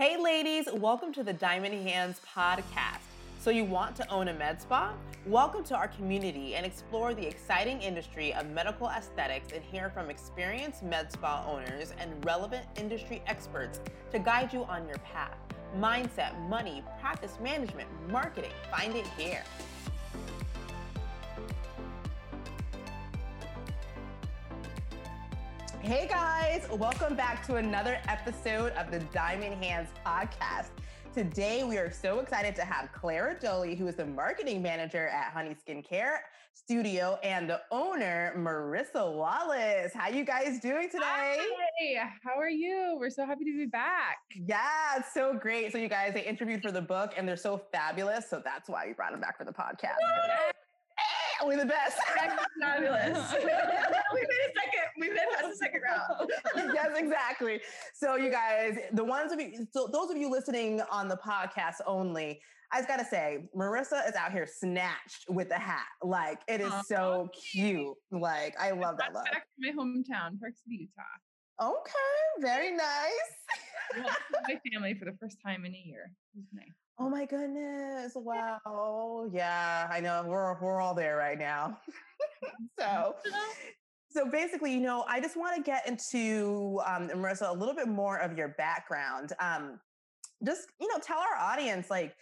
Hey, ladies, welcome to the Diamond Hands podcast. So, you want to own a med spa? Welcome to our community and explore the exciting industry of medical aesthetics and hear from experienced med spa owners and relevant industry experts to guide you on your path. Mindset, money, practice management, marketing. Find it here. Hey guys, welcome back to another episode of the Diamond Hands podcast. Today, we are so excited to have Clara Jolie, who is the marketing manager at Honey Skincare Studio, and the owner, Marissa Wallace. How you guys doing today? Hi, how are you? We're so happy to be back. Yeah, it's so great. So you guys, they interviewed for the book, and they're so fabulous. So that's why we brought them back for the podcast. We're the best. Fabulous. we made a second. We made past the second round. yes, exactly. So you guys, the ones of you, so those of you listening on the podcast only, I just gotta say, Marissa is out here snatched with the hat. Like it is so cute. Like I love that look. Back to my hometown, Park City, Utah. Okay, very nice. my family for the first time in a year. It was nice. Oh my goodness. Wow. Yeah, I know. We're we're all there right now. so so basically, you know, I just want to get into um, Marissa a little bit more of your background. Um, just you know, tell our audience like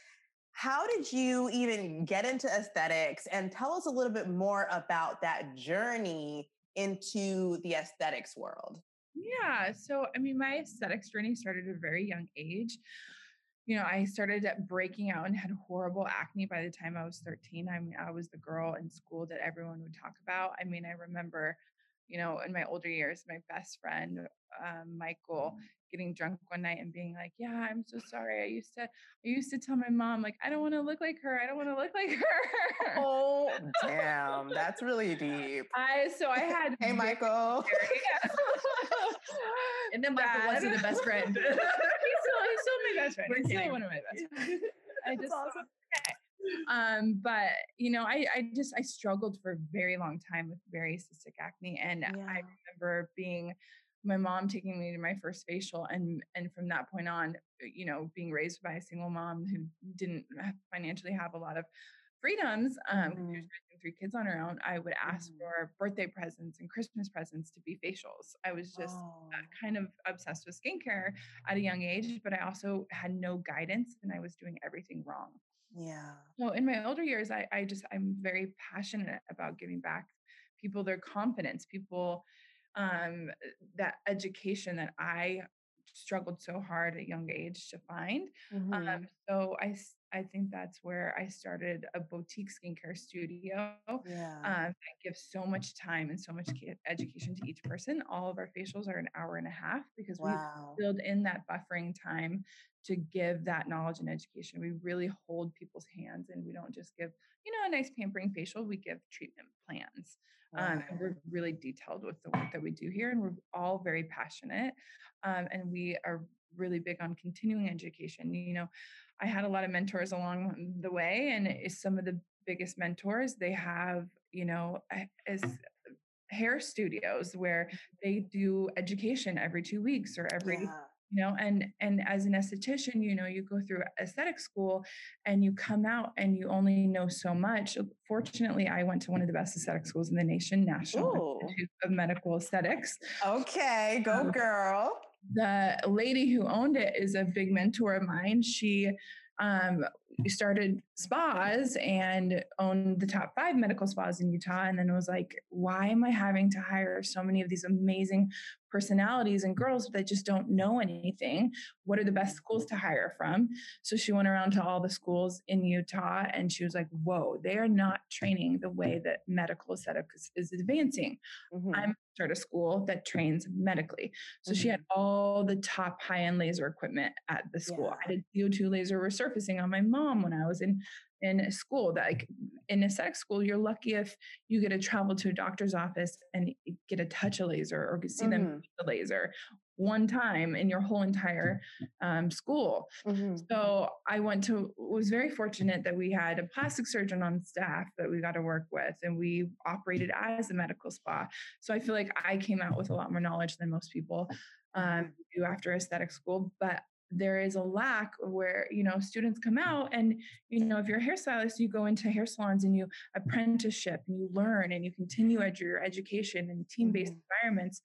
how did you even get into aesthetics, and tell us a little bit more about that journey into the aesthetics world. Yeah. So, I mean, my aesthetics journey started at a very young age you know, I started breaking out and had horrible acne by the time I was 13. I mean, I was the girl in school that everyone would talk about. I mean, I remember, you know, in my older years, my best friend, um, Michael, getting drunk one night and being like, "Yeah, I'm so sorry. I used to, I used to tell my mom like, I don't want to look like her. I don't want to look like her." Oh, damn, that's really deep. I so I had. hey, Michael. and then Michael wasn't the best friend. he's, still, he's still my best friend. We're still one of my best friends. I just awesome. okay. Um, but you know, I, I just I struggled for a very long time with very cystic acne, and yeah. I remember being my mom taking me to my first facial and and from that point on you know being raised by a single mom who didn't financially have a lot of freedoms um mm-hmm. raising three kids on her own i would ask mm-hmm. for birthday presents and christmas presents to be facials i was just uh, oh. kind of obsessed with skincare at a young age but i also had no guidance and i was doing everything wrong yeah so in my older years i i just i'm very passionate about giving back people their confidence people um, that education that I struggled so hard at young age to find. Um, mm-hmm. Um, so I I think that's where I started a boutique skincare studio. Yeah. Um, I give so much time and so much education to each person. All of our facials are an hour and a half because wow. we build in that buffering time to give that knowledge and education. We really hold people's hands and we don't just give, you know, a nice pampering facial, we give treatment plans. Wow. Um, and we're really detailed with the work that we do here, and we're all very passionate. Um, and we are really big on continuing education. You know, I had a lot of mentors along the way, and some of the biggest mentors they have, you know, as hair studios where they do education every two weeks or every yeah you know and and as an esthetician you know you go through aesthetic school and you come out and you only know so much fortunately i went to one of the best aesthetic schools in the nation national Ooh. institute of medical aesthetics okay go um, girl the lady who owned it is a big mentor of mine. She um, started spas and owned the top five medical spas in Utah. And then it was like, why am I having to hire so many of these amazing personalities and girls that just don't know anything. What are the best schools to hire from? So she went around to all the schools in Utah and she was like, whoa, they are not training the way that medical aesthetics is advancing. Mm-hmm. I'm start a school that trains medically. So mm-hmm. she had mm-hmm. all the top high end laser equipment at the school. Yeah. I did CO2 laser resurfacing on my mom when I was in in school that like in aesthetic school you're lucky if you get to travel to a doctor's office and get a touch a laser or see mm-hmm. them the laser one time in your whole entire um, school mm-hmm. so i went to was very fortunate that we had a plastic surgeon on staff that we got to work with and we operated as a medical spa so i feel like i came out with a lot more knowledge than most people um, do after aesthetic school but there is a lack where you know students come out and you know if you're a hairstylist you go into hair salons and you apprenticeship and you learn and you continue at your education in team-based mm-hmm. environments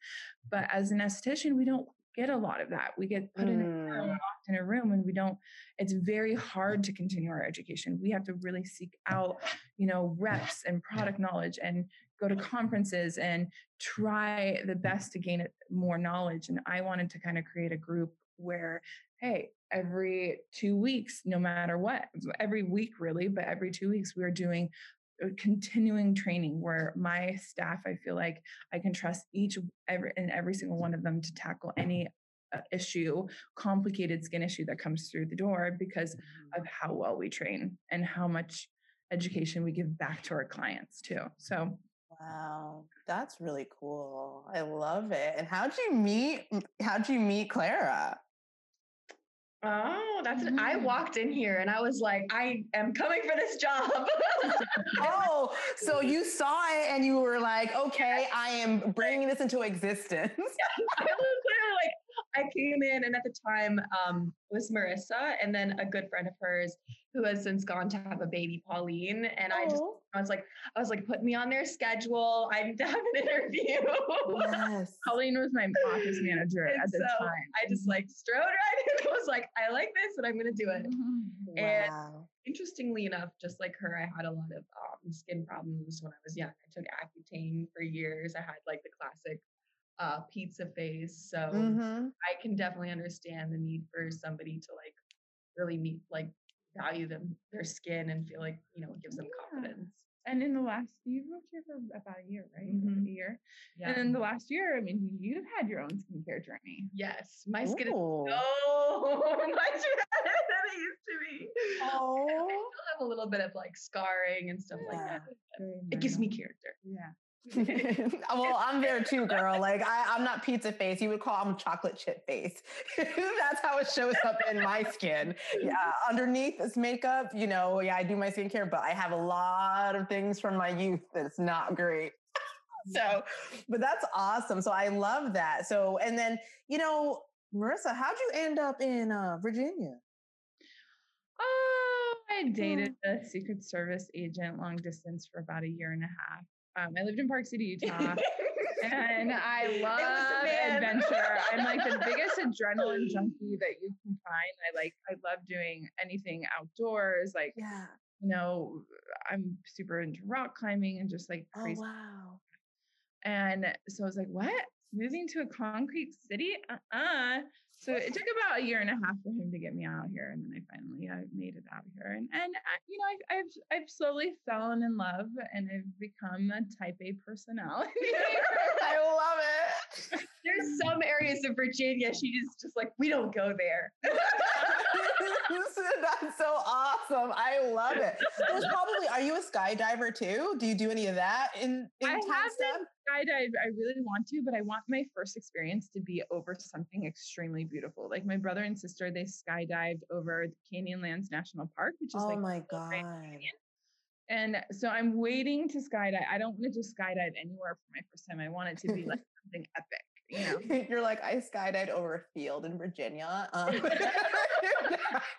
but as an esthetician we don't get a lot of that we get put mm. in a room, mm. in a room and we don't it's very hard to continue our education we have to really seek out you know reps and product knowledge and go to conferences and try the best to gain more knowledge and i wanted to kind of create a group where hey, every two weeks, no matter what, every week really, but every two weeks, we're doing continuing training where my staff i feel like i can trust each every and every single one of them to tackle any uh, issue complicated skin issue that comes through the door because mm-hmm. of how well we train and how much education we give back to our clients too so wow that's really cool i love it and how'd you meet how'd you meet clara Oh, that's mm-hmm. I walked in here and I was like, I am coming for this job. oh, so you saw it and you were like, okay, I am bringing this into existence. I was literally like, I came in, and at the time um, was Marissa, and then a good friend of hers who has since gone to have a baby, Pauline. And I just, I was like, I was like, put me on their schedule. I need to have an interview. Yes. Pauline was my office manager and at the so time. I just like strode right in. I was like, I like this, and I'm going to do it. Mm-hmm. And interestingly enough, just like her, I had a lot of um, skin problems when I was young. I took Accutane for years. I had like the classic uh, pizza face. So mm-hmm. I can definitely understand the need for somebody to like really meet, like value them, their skin and feel like, you know, it gives them yeah. confidence. And in the last, you've worked here for about a year, right? Mm-hmm. A year. Yeah. And in the last year, I mean, you've had your own skincare journey. Yes. My skin Ooh. is so much better than it used to be. Oh. I still have a little bit of like scarring and stuff yeah. like that. It gives me character. Yeah. well, I'm there too, girl. Like I, am not pizza face. You would call I'm chocolate chip face. That's how it shows up in my skin. Yeah, underneath this makeup, you know, yeah, I do my skincare, but I have a lot of things from my youth that's not great. so, but that's awesome. So I love that. So, and then you know, Marissa, how'd you end up in uh, Virginia? Oh, I dated hmm. a Secret Service agent long distance for about a year and a half. Um, I lived in Park City, Utah. and I love adventure. I'm like the biggest adrenaline junkie that you can find. I like I love doing anything outdoors. Like yeah. you know, I'm super into rock climbing and just like oh, crazy. Oh, wow. And so I was like, what? Moving to a concrete city? Uh-uh. So it took about a year and a half for him to get me out here, and then I finally I made it out here. And and I, you know I, have I've slowly fallen in love, and I've become a Type A personality. I love it. There's some areas of Virginia she's just like we don't go there. That's so awesome. I love it. There's probably are you a skydiver too? Do you do any of that in, in I haven't skydive. I really want to, but I want my first experience to be over something extremely beautiful. Like my brother and sister, they skydived over Canyonlands National Park, which is oh like my god. And so I'm waiting to skydive. I don't want to just skydive anywhere for my first time. I want it to be like something epic. You know? You're like, I skydived over a field in Virginia. Um.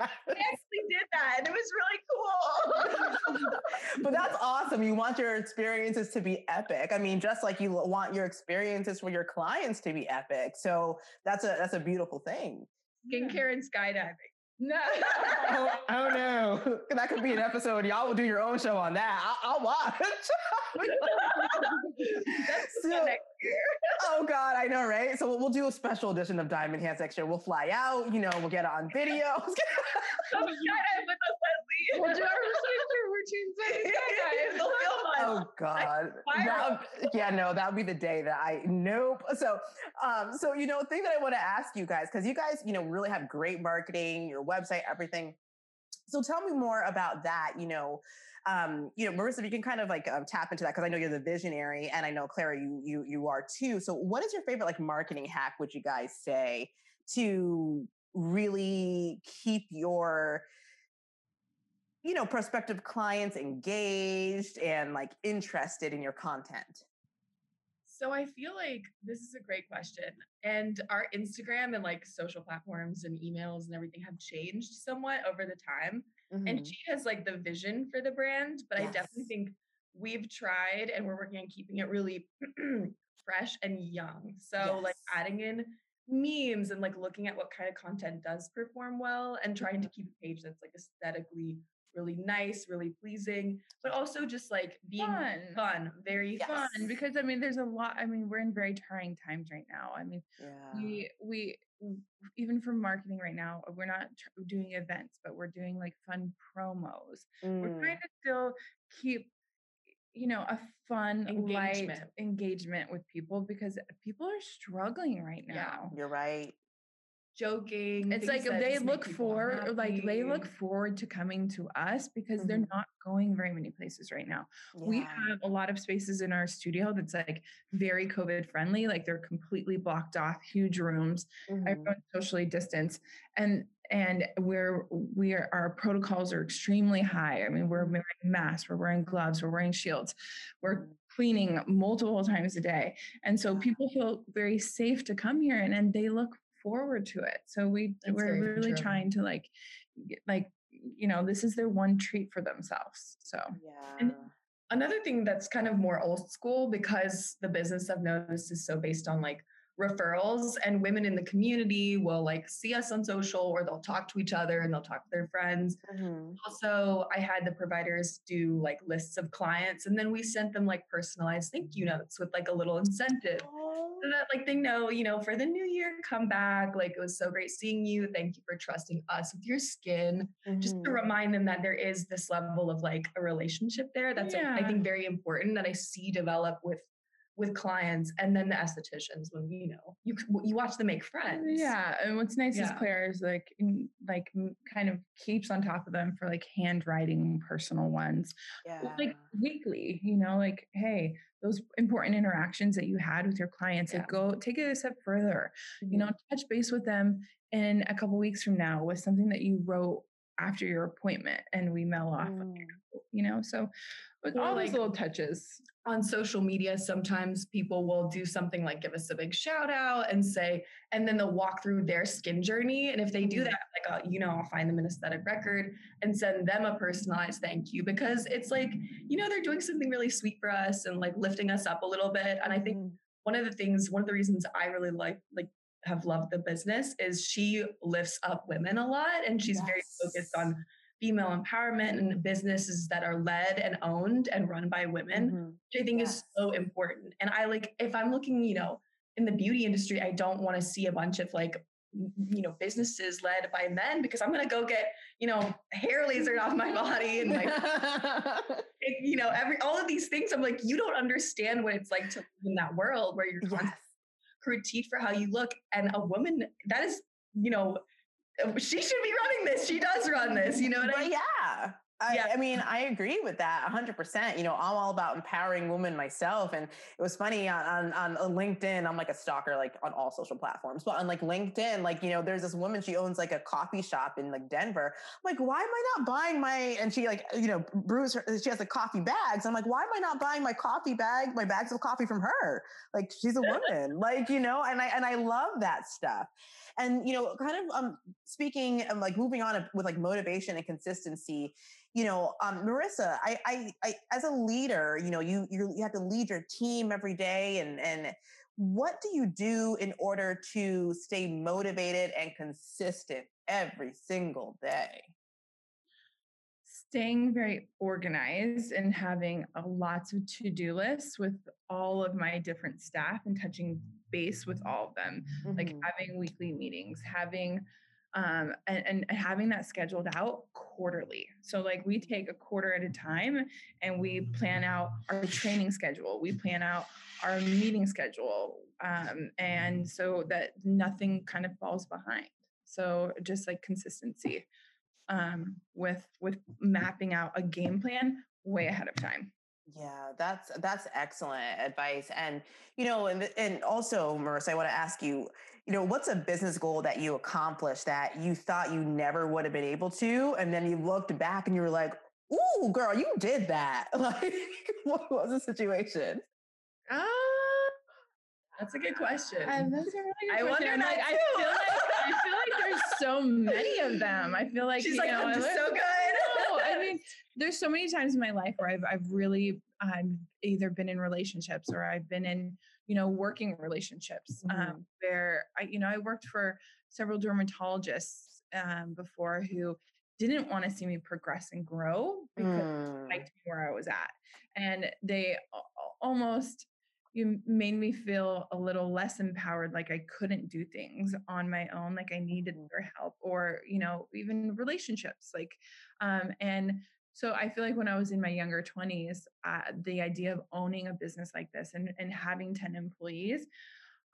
I actually did that and it was really cool. but that's awesome. You want your experiences to be epic. I mean, just like you want your experiences for your clients to be epic. So that's a that's a beautiful thing. Skincare and skydiving. No. oh, oh, no. That could be an episode. Y'all will do your own show on that. I'll, I'll watch. so, oh God, I know, right? So we'll do a special edition of Diamond Hands next year. We'll fly out, you know, we'll get it on video. we'll do our routines. Oh God. That, yeah, no, that would be the day that I nope. So um, so you know, thing that I want to ask you guys, because you guys, you know, really have great marketing, your website, everything. So tell me more about that, you know, um, you know, Marissa, if you can kind of like um, tap into that because I know you're the visionary, and I know Clara, you you you are too. So, what is your favorite like marketing hack? Would you guys say to really keep your you know prospective clients engaged and like interested in your content? So I feel like this is a great question. And our Instagram and like social platforms and emails and everything have changed somewhat over the time. Mm-hmm. And she has like the vision for the brand, but yes. I definitely think we've tried and we're working on keeping it really fresh and young. So yes. like adding in memes and like looking at what kind of content does perform well and trying to mm-hmm. keep a page that's like aesthetically really nice, really pleasing, but also just like being fun, fun very yes. fun. Because I mean, there's a lot. I mean, we're in very trying times right now. I mean, yeah. we we even for marketing right now, we're not doing events, but we're doing like fun promos. Mm. We're trying to still keep you know a fun engagement. light engagement with people because people are struggling right now yeah, you're right joking. It's like they look for like they look forward to coming to us because mm-hmm. they're not going very many places right now. Yeah. We have a lot of spaces in our studio that's like very COVID friendly, like they're completely blocked off, huge rooms, mm-hmm. everyone's socially distanced. And and we're we are our protocols are extremely high. I mean, we're mm-hmm. wearing masks, we're wearing gloves, we're wearing shields, we're mm-hmm. cleaning multiple times a day. And so people feel very safe to come here and, and they look forward to it. So we That's we're really true. trying to like like you know this is their one treat for themselves. So yeah. And another thing that's kind of more old school because the business I've noticed is so based on like referrals and women in the community will like see us on social or they'll talk to each other and they'll talk to their friends. Mm-hmm. Also, I had the providers do like lists of clients and then we sent them like personalized thank you notes with like a little incentive. So that like they know, you know, for the new year, come back. Like it was so great seeing you. Thank you for trusting us with your skin. Mm-hmm. Just to mm-hmm. remind them that there is this level of like a relationship there. That's yeah. I think very important that I see develop with with clients and then the estheticians when you know you you watch them make friends yeah and what's nice yeah. is claire is like like kind of keeps on top of them for like handwriting personal ones yeah. like weekly you know like hey those important interactions that you had with your clients yeah. like go take it a step further mm-hmm. you know touch base with them in a couple weeks from now with something that you wrote after your appointment and we mail off mm. you know so with all like, those little touches on social media sometimes people will do something like give us a big shout out and say and then they'll walk through their skin journey and if they do mm-hmm. that like uh, you know i'll find them an aesthetic record and send them a personalized thank you because it's like you know they're doing something really sweet for us and like lifting us up a little bit and i think mm-hmm. one of the things one of the reasons i really like like have loved the business is she lifts up women a lot and she's yes. very focused on female empowerment and businesses that are led and owned and run by women, mm-hmm. which I think yes. is so important. And I like, if I'm looking, you know, in the beauty industry, I don't want to see a bunch of like, you know, businesses led by men because I'm going to go get, you know, hair lasered off my body and like, it, you know, every, all of these things. I'm like, you don't understand what it's like to live in that world where you're yes. Critiqued for how you look. And a woman that is, you know, she should be running this. She does run this. You know what I mean? Yeah. I, yeah. I mean, I agree with that 100%. You know, I'm all about empowering women myself. And it was funny on, on, on LinkedIn, I'm like a stalker, like on all social platforms, but on like LinkedIn, like, you know, there's this woman, she owns like a coffee shop in like Denver. I'm like, why am I not buying my, and she like, you know, brews her, she has like coffee bags. I'm like, why am I not buying my coffee bag, my bags of coffee from her? Like, she's a woman, like, you know, and I, and I love that stuff. And, you know, kind of um, speaking, um, like moving on with like motivation and consistency, you know, um, Marissa, I, I, I, as a leader, you know, you, you, have to lead your team every day and, and what do you do in order to stay motivated and consistent every single day? Staying very organized and having a lots of to-do lists with all of my different staff and touching base with all of them, mm-hmm. like having weekly meetings, having um, and, and, having that scheduled out quarterly. So, like, we take a quarter at a time and we plan out our training schedule, we plan out our meeting schedule, um, and so that nothing kind of falls behind. So, just like consistency um, with with mapping out a game plan way ahead of time. Yeah, that's that's excellent advice. And you know, and and also, Marissa, I want to ask you, you know, what's a business goal that you accomplished that you thought you never would have been able to, and then you looked back and you were like, "Ooh, girl, you did that!" Like, what was the situation? Uh, That's a good question. And that's a really good I question. wonder like, I feel like I feel like there's so many of them. I feel like She's you like, know, I'm just so good. No, I mean, there's so many times in my life where I've I've really um, either been in relationships or I've been in you know working relationships Mhm. um, where I you know I worked for several dermatologists um, before who didn't want to see me progress and grow because Mm. liked me where I was at. And they almost you made me feel a little less empowered, like I couldn't do things on my own, like I needed Mhm. their help, or you know, even relationships. Like, um, and so I feel like when I was in my younger twenties, uh, the idea of owning a business like this and and having ten employees,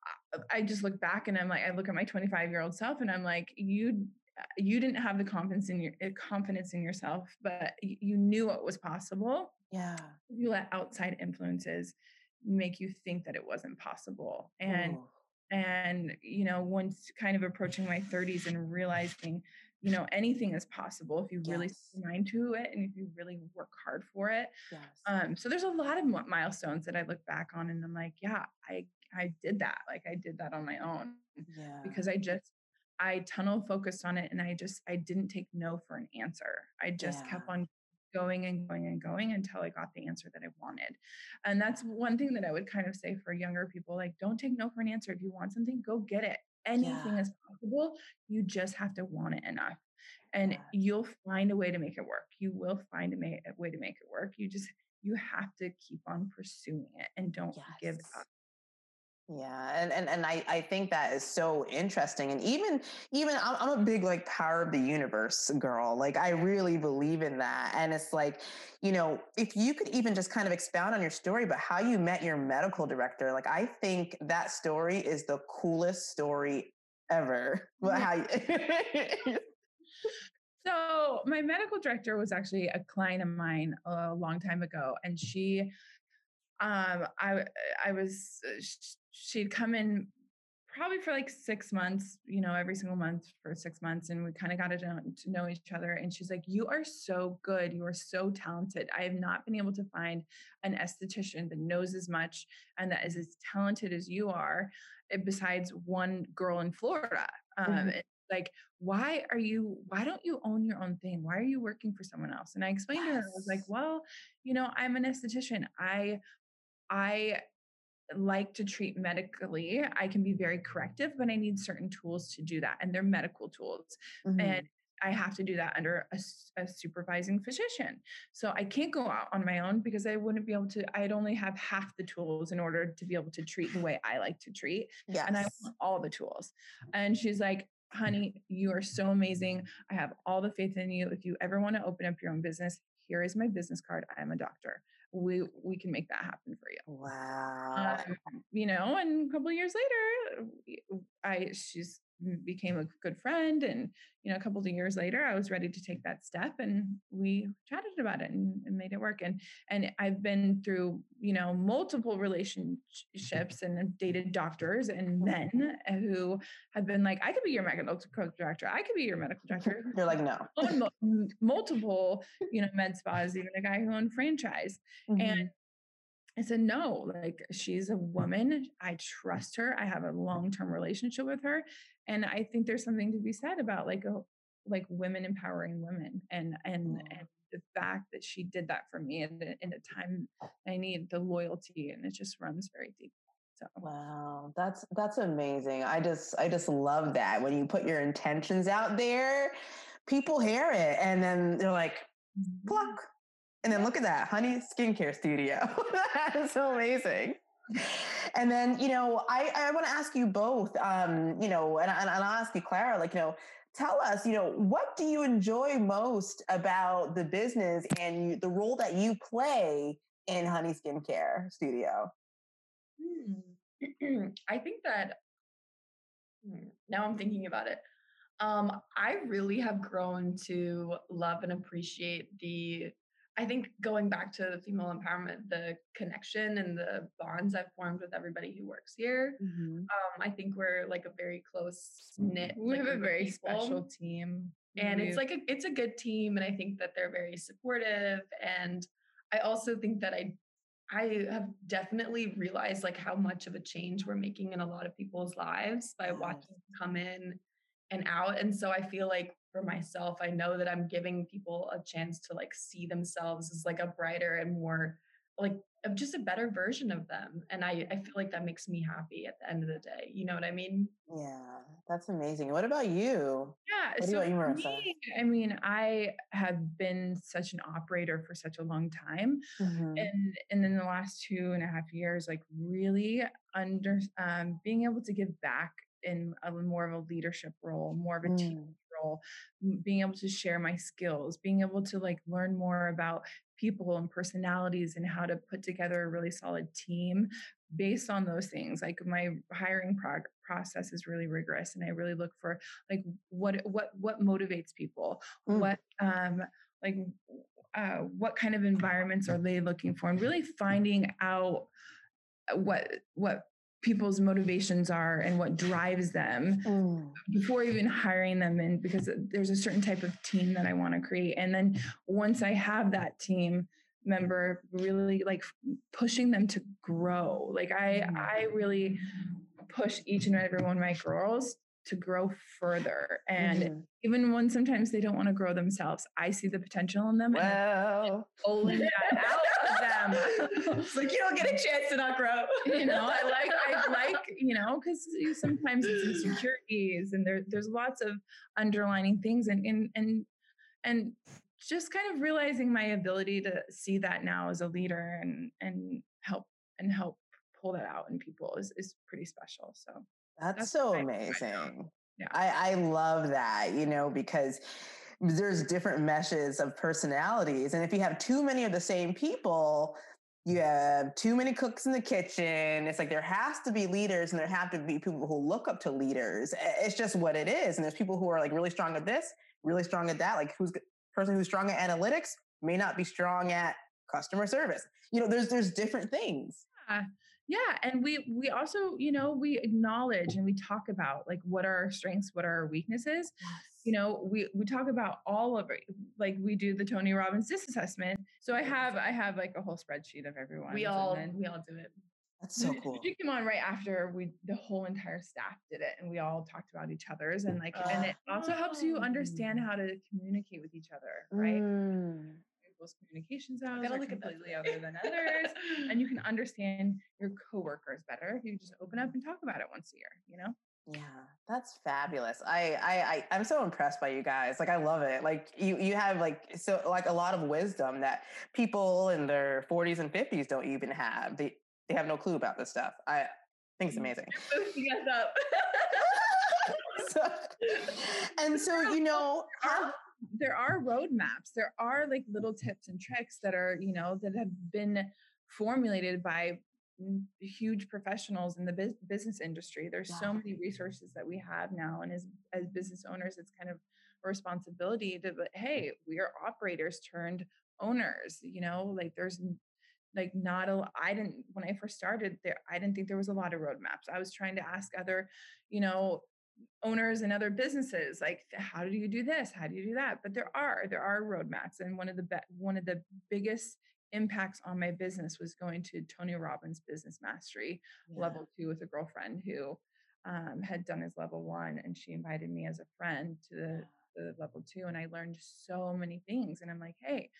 I- I just look back and I'm like, I look at my 25 year old self and I'm like, you uh, you didn't have the confidence in your uh, confidence in yourself, but you knew it was possible. Yeah. You let outside influences make you think that it wasn't possible. And Ooh. and you know, once kind of approaching my 30s and realizing, you know, anything is possible if you really Yes. your mind to it and if you really work hard for it. yes. Um, so there's a lot of milestones that I look back on and I'm like, yeah, I I did that. Like I did that on my own yeah. because I just I tunnel focused on it and I just I didn't take no for an answer. I just kept on going and going and going until I got the answer that I wanted. And that's one thing that I would kind of say for younger people like don't take no for an answer. If you want something, go get it. Anything Yeah. is possible. You just have to want it enough. And Yes. you'll find a way to make it work. You will find a, ma- a way to make it work. You just you have to keep on pursuing it and don't give up. Yeah, and and and I I think that is so interesting, and even even I'm, I'm a big like power of the universe girl. Like I really believe in that, and it's like, you know, if you could even just kind of expound on your story, but how you met your medical director, like I think that story is the coolest story ever. But how you? So my medical director was actually a client of mine a long time ago, and she, um, I I was uh, she'd come in probably for like six months, you know, every single month for six months, and we kind of got to know, to know each other. And she's like, "You are so good. You are so talented. I have not been able to find an esthetician that knows as much and that is as talented as you are, eh, besides one girl in Florida." Um, Mhm. it- like why are you why don't you own your own thing why are you working for someone else and i explained to her i was like well you know i'm an esthetician i i like to treat medically i can be very corrective but i need certain tools to do that and they're medical tools Mhm. and i have to do that under a supervising physician so i can't go out on my own because i wouldn't be able to i'd only have half the tools in order to be able to treat the way i like to treat yes. and I want all the tools. And she's like, honey, you are so amazing. I have all the faith in you. If you ever want to open up your own business, here is my business card. I am a doctor. We we can make that happen for you. wow. Um, you know, and a couple of years later, I she's became a good friend, and you know, a couple of years later, I was ready to take that step, and we chatted about it and, and made it work. And and I've been through you know multiple relationships and dated doctors and men who have been like, I could be your medical director. I could be your medical director. You're like no. Own mul- m- multiple, you know, med spas, even a guy who owned franchise. Mhm. And I said, no, like she's a woman. I trust her. I have a long-term relationship with her. And I think there's something to be said about like a like women empowering women and and Yeah. and the fact that she did that for me in, a- in a time I need the loyalty and it just runs very deep. So Wow, that's that's amazing. I just I just love that when you put your intentions out there, people hear it and then they're like, mm-hmm. pluck. And then look at that, Honey Skincare Studio. that is so amazing. And then, you know, I, I want to ask you both, um, you know, and, and I'll ask you, Clara, like, you know, tell us, you know, what do you enjoy most about the business and you, the role that you play in Honey Skincare Studio? Hmm. I think that hmm, now I'm thinking about it. Um, I really have grown to love and appreciate the. I think going back to the female empowerment, the connection and the bonds I've formed with everybody who works here. Mm-hmm. Um, I think we're like a very close knit. we like, have a very people special team. and it's We've- like a it's a good team and i think that they're very supportive and i also think that i I have definitely realized like how much of a change we're making in a lot of people's lives by watching them come in and out. And so I feel like for myself, I know that I'm giving people a chance to like see themselves as like a brighter and more like just a better version of them. And I, I feel like that makes me happy at the end of the day. You know what I mean? Yeah, that's amazing. What about you? Yeah. What so you, me, I mean, I have been such an operator for such a long time. Mm-hmm. And and then the last two and a half years, like really under um, being able to give back in a more of a leadership role, more of a mm. team role, being able to share my skills, being able to like learn more about people and personalities and how to put together a really solid team based on those things like my hiring prog- process is really rigorous and i really look for like what what what motivates people mm. what um like uh, what kind of environments are they looking for and really finding out what what people's motivations are and what drives them mm. before even hiring them in because there's a certain type of team that I want to create and then once I have that team member really like pushing them to grow like I mm. I really push each and every one of my girls to grow further. And mm-hmm. even when sometimes they don't want to grow themselves, I see the potential in them. Wow. Pulling that out of them. it's like you don't get a chance to not grow. you know, I like, I like, you know, because sometimes it's insecurities and there, there's lots of underlining things and, and, and, and just kind of realizing my ability to see that now as a leader and, and help and help pull that out in people is, is pretty special. So that's, That's so amazing. Yeah. I, I love that, you know, because there's different meshes of personalities. And if you have too many of the same people, you have too many cooks in the kitchen. It's like there has to be leaders and there have to be people who look up to leaders. It's just what it is. And there's people who are like really strong at this, really strong at that. Like who's person who's strong at analytics may not be strong at customer service. You know, there's there's different things. Yeah yeah and we we also you know we acknowledge and we talk about like what are our strengths what are our weaknesses yes. you know we we talk about all of it like we do the tony robbins DISC assessment so i have i have like a whole spreadsheet of everyone we all we all do it that's so cool. She came on right after we the whole entire staff did it and we all talked about each other's and like uh, and it also helps you understand how to communicate with each other, right? Mm people's communication styles are only completely other than others, and you can understand your coworkers better if you just open up and talk about it once a year. You know. Yeah, that's fabulous. I, I, I, I'm so impressed by you guys. Like, I love it. Like, you, you have like so like a lot of wisdom that people in their 40s and 50s don't even have. They, they have no clue about this stuff. I think it's mm, amazing. Boosting us up. so, and so, you know, how, there are roadmaps there are like little mm-hmm. tips and tricks that are you know that have been formulated by huge professionals in the business industry. There's so many resources that we have now and as as business owners it's kind of a responsibility to hey we are operators turned owners you know? Like there's like not a i didn't when i first started there i didn't think there was a lot of roadmaps i was trying to ask other you know owners and other businesses like how do you do this? How do you do that? But there are there are roadmaps and one of the be- one of the biggest impacts on my business was going to tony robbins business mastery yeah. level two with a girlfriend who um, had done his level one and she invited me as a friend to the, the level two and i learned so many things and i'm like hey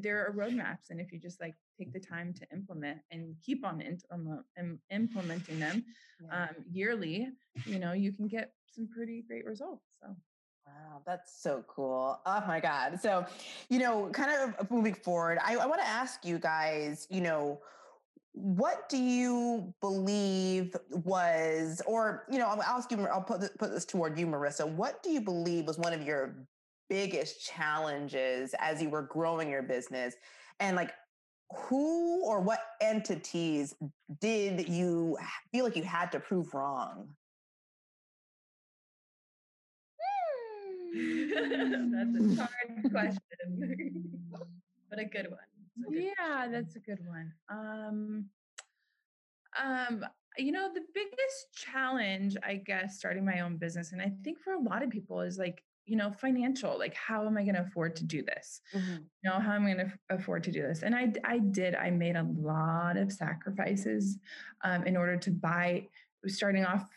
there are roadmaps and if you just like take the time to implement and keep on implementing them yeah. um, yearly you know you can get some pretty great results so Wow, that's so cool. Oh my God. So, you know, kind of moving forward, I, I want to ask you guys, you know, what do you believe was, or, you know, I'll ask you, I'll put put this toward you, Marissa. What do you believe was one of your biggest challenges as you were growing your business? And like, who or what entities did you feel like you had to prove wrong? that's a hard question, but a good one. A good yeah, question. that's a good one. Um, um, you know, the biggest challenge, I guess, starting my own business, and I think for a lot of people is like, you know, financial, like how am I going to afford to do this? Mm-hmm. You know, how am I going to afford to do this? And I, I did, I made a lot of sacrifices um, in order to buy, starting off,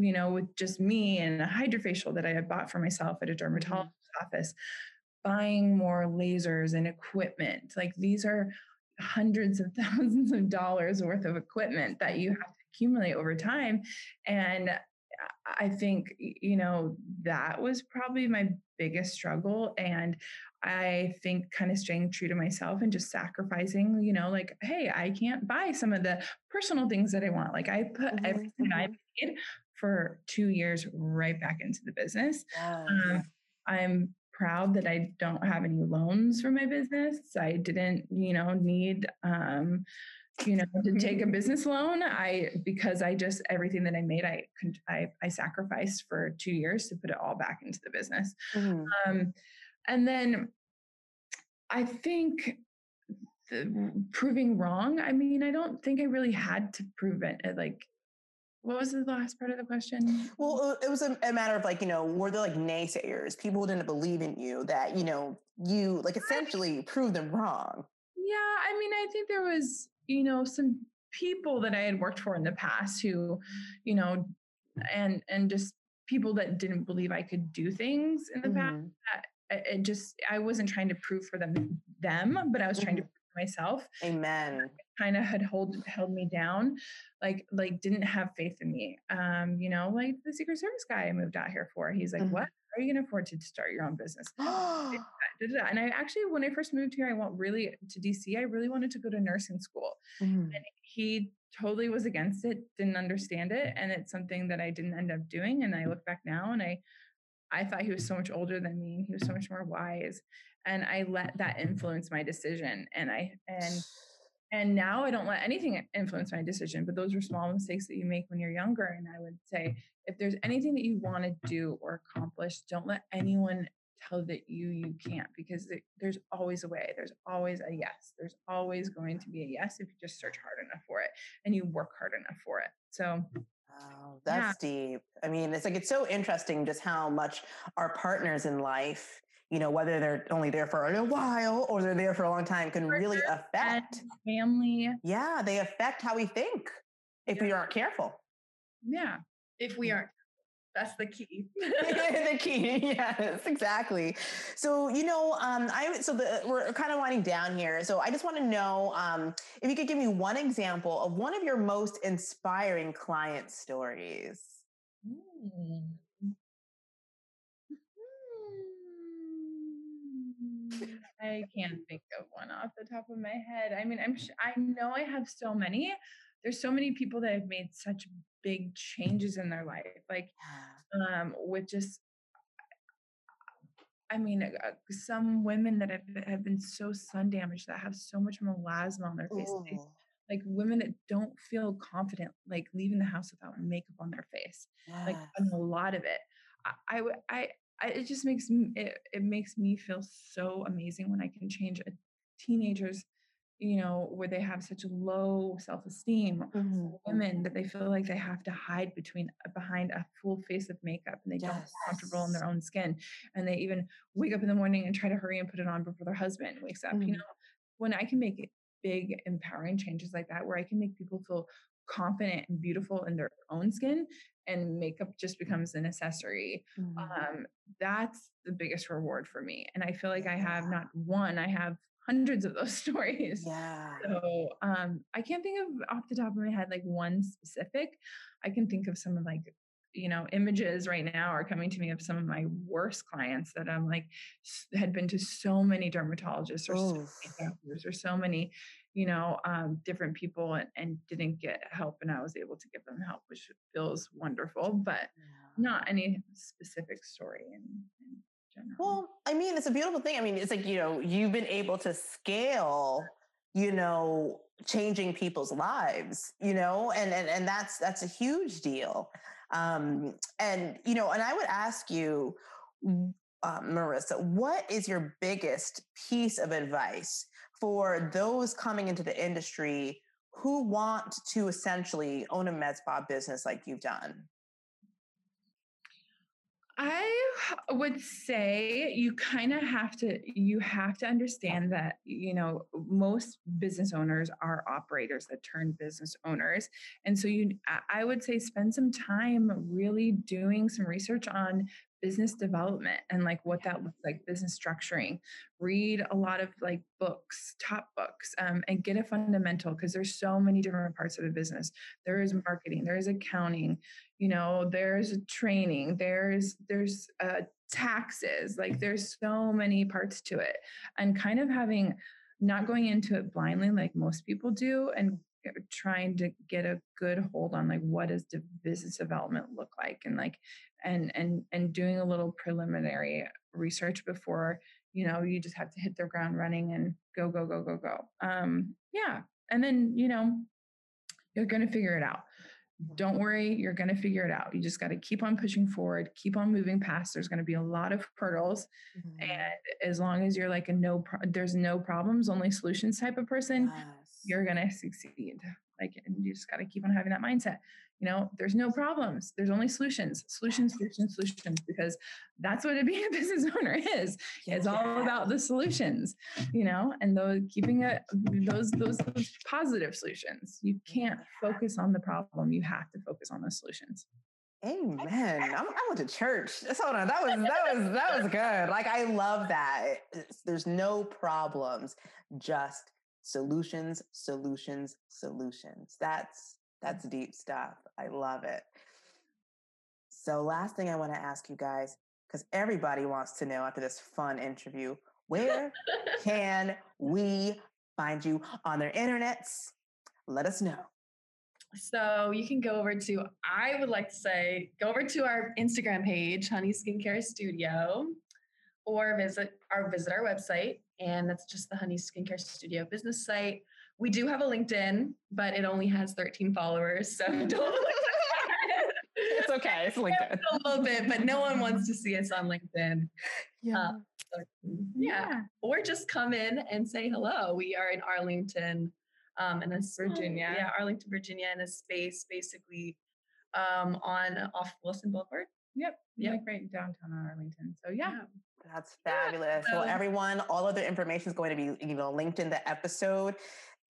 you know, with just me and a hydrofacial that I had bought for myself at a dermatologist mm-hmm. office, buying more lasers and equipment. Like these are hundreds of thousands of dollars worth of equipment that you have to accumulate over time. And I think, you know, that was probably my biggest struggle. And I think kind of staying true to myself and just sacrificing, you know, like, hey, I can't buy some of the personal things that I want. Like I put mm-hmm. everything I made for two years right back into the business. Um, I'm proud that I don't have any loans for my business. I didn't, you know, need um, you know to take a business loan i because i just everything that i made i i, I sacrificed for two years to put it all back into the business mm-hmm. um, and then i think the, proving wrong i mean i don't think i really had to prove it uh, like what was the last part of the question? Well, it was a, a, matter of like, you know, were there like naysayers, people who didn't believe in you that, you know, you like essentially proved them wrong? Yeah. I mean, I think there was, you know, some people that I had worked for in the past who, you know, and and just people that didn't believe I could do things in the mm-hmm. past. And just I wasn't trying to prove for them them, but I was trying to mm-hmm. prove myself. Amen. Kind of had hold held me down, like like didn't have faith in me. Um, you know, like the Secret Service guy I moved out here for. He's like, mm-hmm. what? Are you going to afford to start your own business? and I actually, when I first moved here, I went really to DC. I really wanted to go to nursing school. Mm. And he totally was against it, didn't understand it. And it's something that I didn't end up doing. And I look back now and I, I thought he was so much older than me. And He was so much more wise. And I let that influence my decision. And I, and, and now I don't let anything influence my decision, but those are small mistakes that you make when you're younger. And I would say, if there's anything that you want to mm-hmm. do or accomplish, don't let anyone tell that you you can't because there's always a way. There's always a yes. There's always going to be a yes if you just search hard enough for it and you work hard enough for it. So Wow, that's yeah. deep. I mean, it's like it's so interesting just how much our partners in life you know, whether they're only there for a little while or they're there for a long time can really affect family. Yeah, they affect how we think if yeah. we aren't careful. Yeah, if we aren't. That's the key. the key, yes, exactly. So you know, um, I so the we're kind of winding down here. So I just want to know um, if you could give me one example of one of your most inspiring client stories. Mm. I can't think of one off the top of my head. I mean, I'm sh- I know I have so many. There's so many people that have made such big changes in their life, like um, with just. I mean, uh, some women that have, have been so sun damaged that have so much melasma on their face. Like women that don't feel confident, like leaving the house without makeup on their face. Yes. Like a lot of it. I, I, I I, it just makes me, it, it makes me feel so amazing when I can change a teenager's you know where they have such low self-esteem mm-hmm. women that they feel like they have to hide between uh, behind a full face of makeup and they yes. don't feel comfortable in their own skin and they even wake up in the morning and try to hurry and put it on before their husband wakes up mm-hmm. you know when i can make big empowering changes like that where i can make people feel confident and beautiful in their own skin and makeup just becomes an accessory mm-hmm. um, that's the biggest reward for me and i feel like i have not one i have hundreds of those stories. Yeah. So um, i can't think of off the top of my head like one specific. I can think of some of like you know images right now are coming to me of some of my worst clients that i'm like had been to so many dermatologists or so many doctors or so many you know, um, different people and, and, didn't get help, and I was able to give them help, which feels wonderful, but yeah. not any specific story in, Well, I mean, it's a beautiful thing. I mean, it's like, you know, you've been able to scale, you know, changing people's lives, you know, and, and, and that's, that's a huge deal. Um, and, you know, and I would ask you, uh, Marissa, what is your biggest piece of advice for those coming into the industry who want to essentially own a med spa business like you've done? I would say you kind of have to you have to understand that you know most business owners are operators that turn business owners. And so you I would say spend some time really doing some research on business development and like what that looks like business structuring. Read a lot of like books top books um, and get a fundamental because there's so many different parts of a business. There is marketing there is accounting you know there's training there's there's uh, taxes like there's so many parts to it. And kind of having not going into it blindly like most people do and trying to get a good hold on like what does the business development look like? And like and and and doing a little preliminary research before you know you just have to hit the ground running and go go go go go. Um yeah. And then you know you're going to figure it out. Don't worry you're going to figure it out. You just got to keep on pushing forward keep on moving past. There's going to be a lot of hurdles. Mm-hmm. and as long as you're like a no pro- there's no problems only solutions type of person yes. You're going to succeed like and you just got to keep on having that mindset you know there's no problems there's only solutions solutions solutions solutions because that's what being a business owner is it's all about the solutions you know and those keeping it those, those those positive solutions you can't focus on the problem you have to focus on the solutions Amen. I'm, i went to church. Hold on. That was that was that was good. Like I love that. It's, there's no problems, just solutions, solutions, solutions. That's that's deep stuff. I love it. So, last thing I want to ask you guys, because everybody wants to know after this fun interview, where can we find you on their internets? Let us know. So you can go over to, I would like to say, go over to our Instagram page, Honey Skincare Studio, or visit our visit our website, and that's just the Honey Skincare Studio business site. We do have a LinkedIn, but it only has 13 followers, so don't look It's okay. It's LinkedIn. a little bit, but no one wants to see us on LinkedIn. Yeah. Uh, yeah. yeah. Or just come in and say hello. We are in Arlington, um, in a Virginia. Yeah, Arlington, Virginia, in a space basically um, on off Wilson Boulevard. Yep. Yep. Like right downtown Arlington. So yeah. yeah. That's fabulous. Yeah. Well, everyone, all of the information is going to be you know linked in the episode.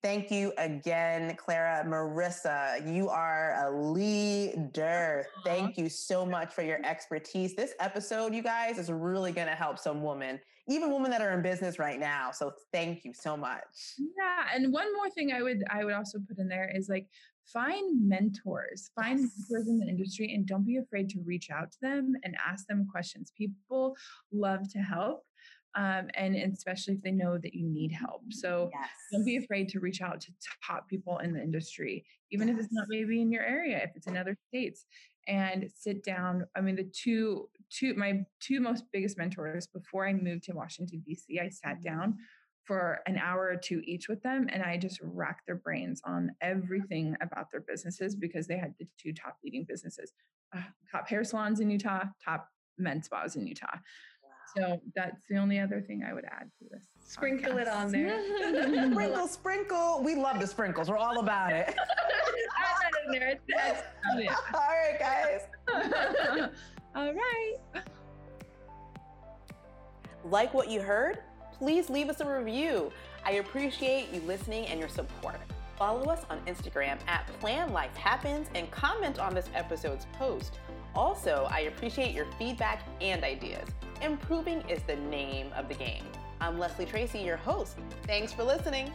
Thank you again, Clara. Marissa, you are a leader. Thank you so much for your expertise. This episode, you guys, is really going to help some women, even women that are in business right now. So thank you so much. Yeah, and one more thing I would I would also put in there is like find mentors, find mentors in the industry, and don't be afraid to reach out to them and ask them questions. People love to help um, and especially if they know that you need help. So yes. don't be afraid to reach out to top people in the industry, even yes. if it's not maybe in your area, if it's in other states, and sit down. I mean, the two two my two most biggest mentors before I moved to Washington D.C. I sat mm-hmm. down for an hour or two each with them and I just racked their brains on everything about their businesses because they had the two top leading businesses, uh, top hair salons in Utah, top men's spas in Utah. So that's the only other thing I would add to this. Sprinkle podcast. it on there. sprinkle, sprinkle. We love the sprinkles. We're all about it. add that in there. It's, it's, all right, guys. all right. Like what you heard? Please leave us a review. I appreciate you listening and your support. Follow us on Instagram at Plan Life Happens and comment on this episode's post. Also, I appreciate your feedback and ideas. Improving is the name of the game. I'm Leslie Tracy, your host. Thanks for listening.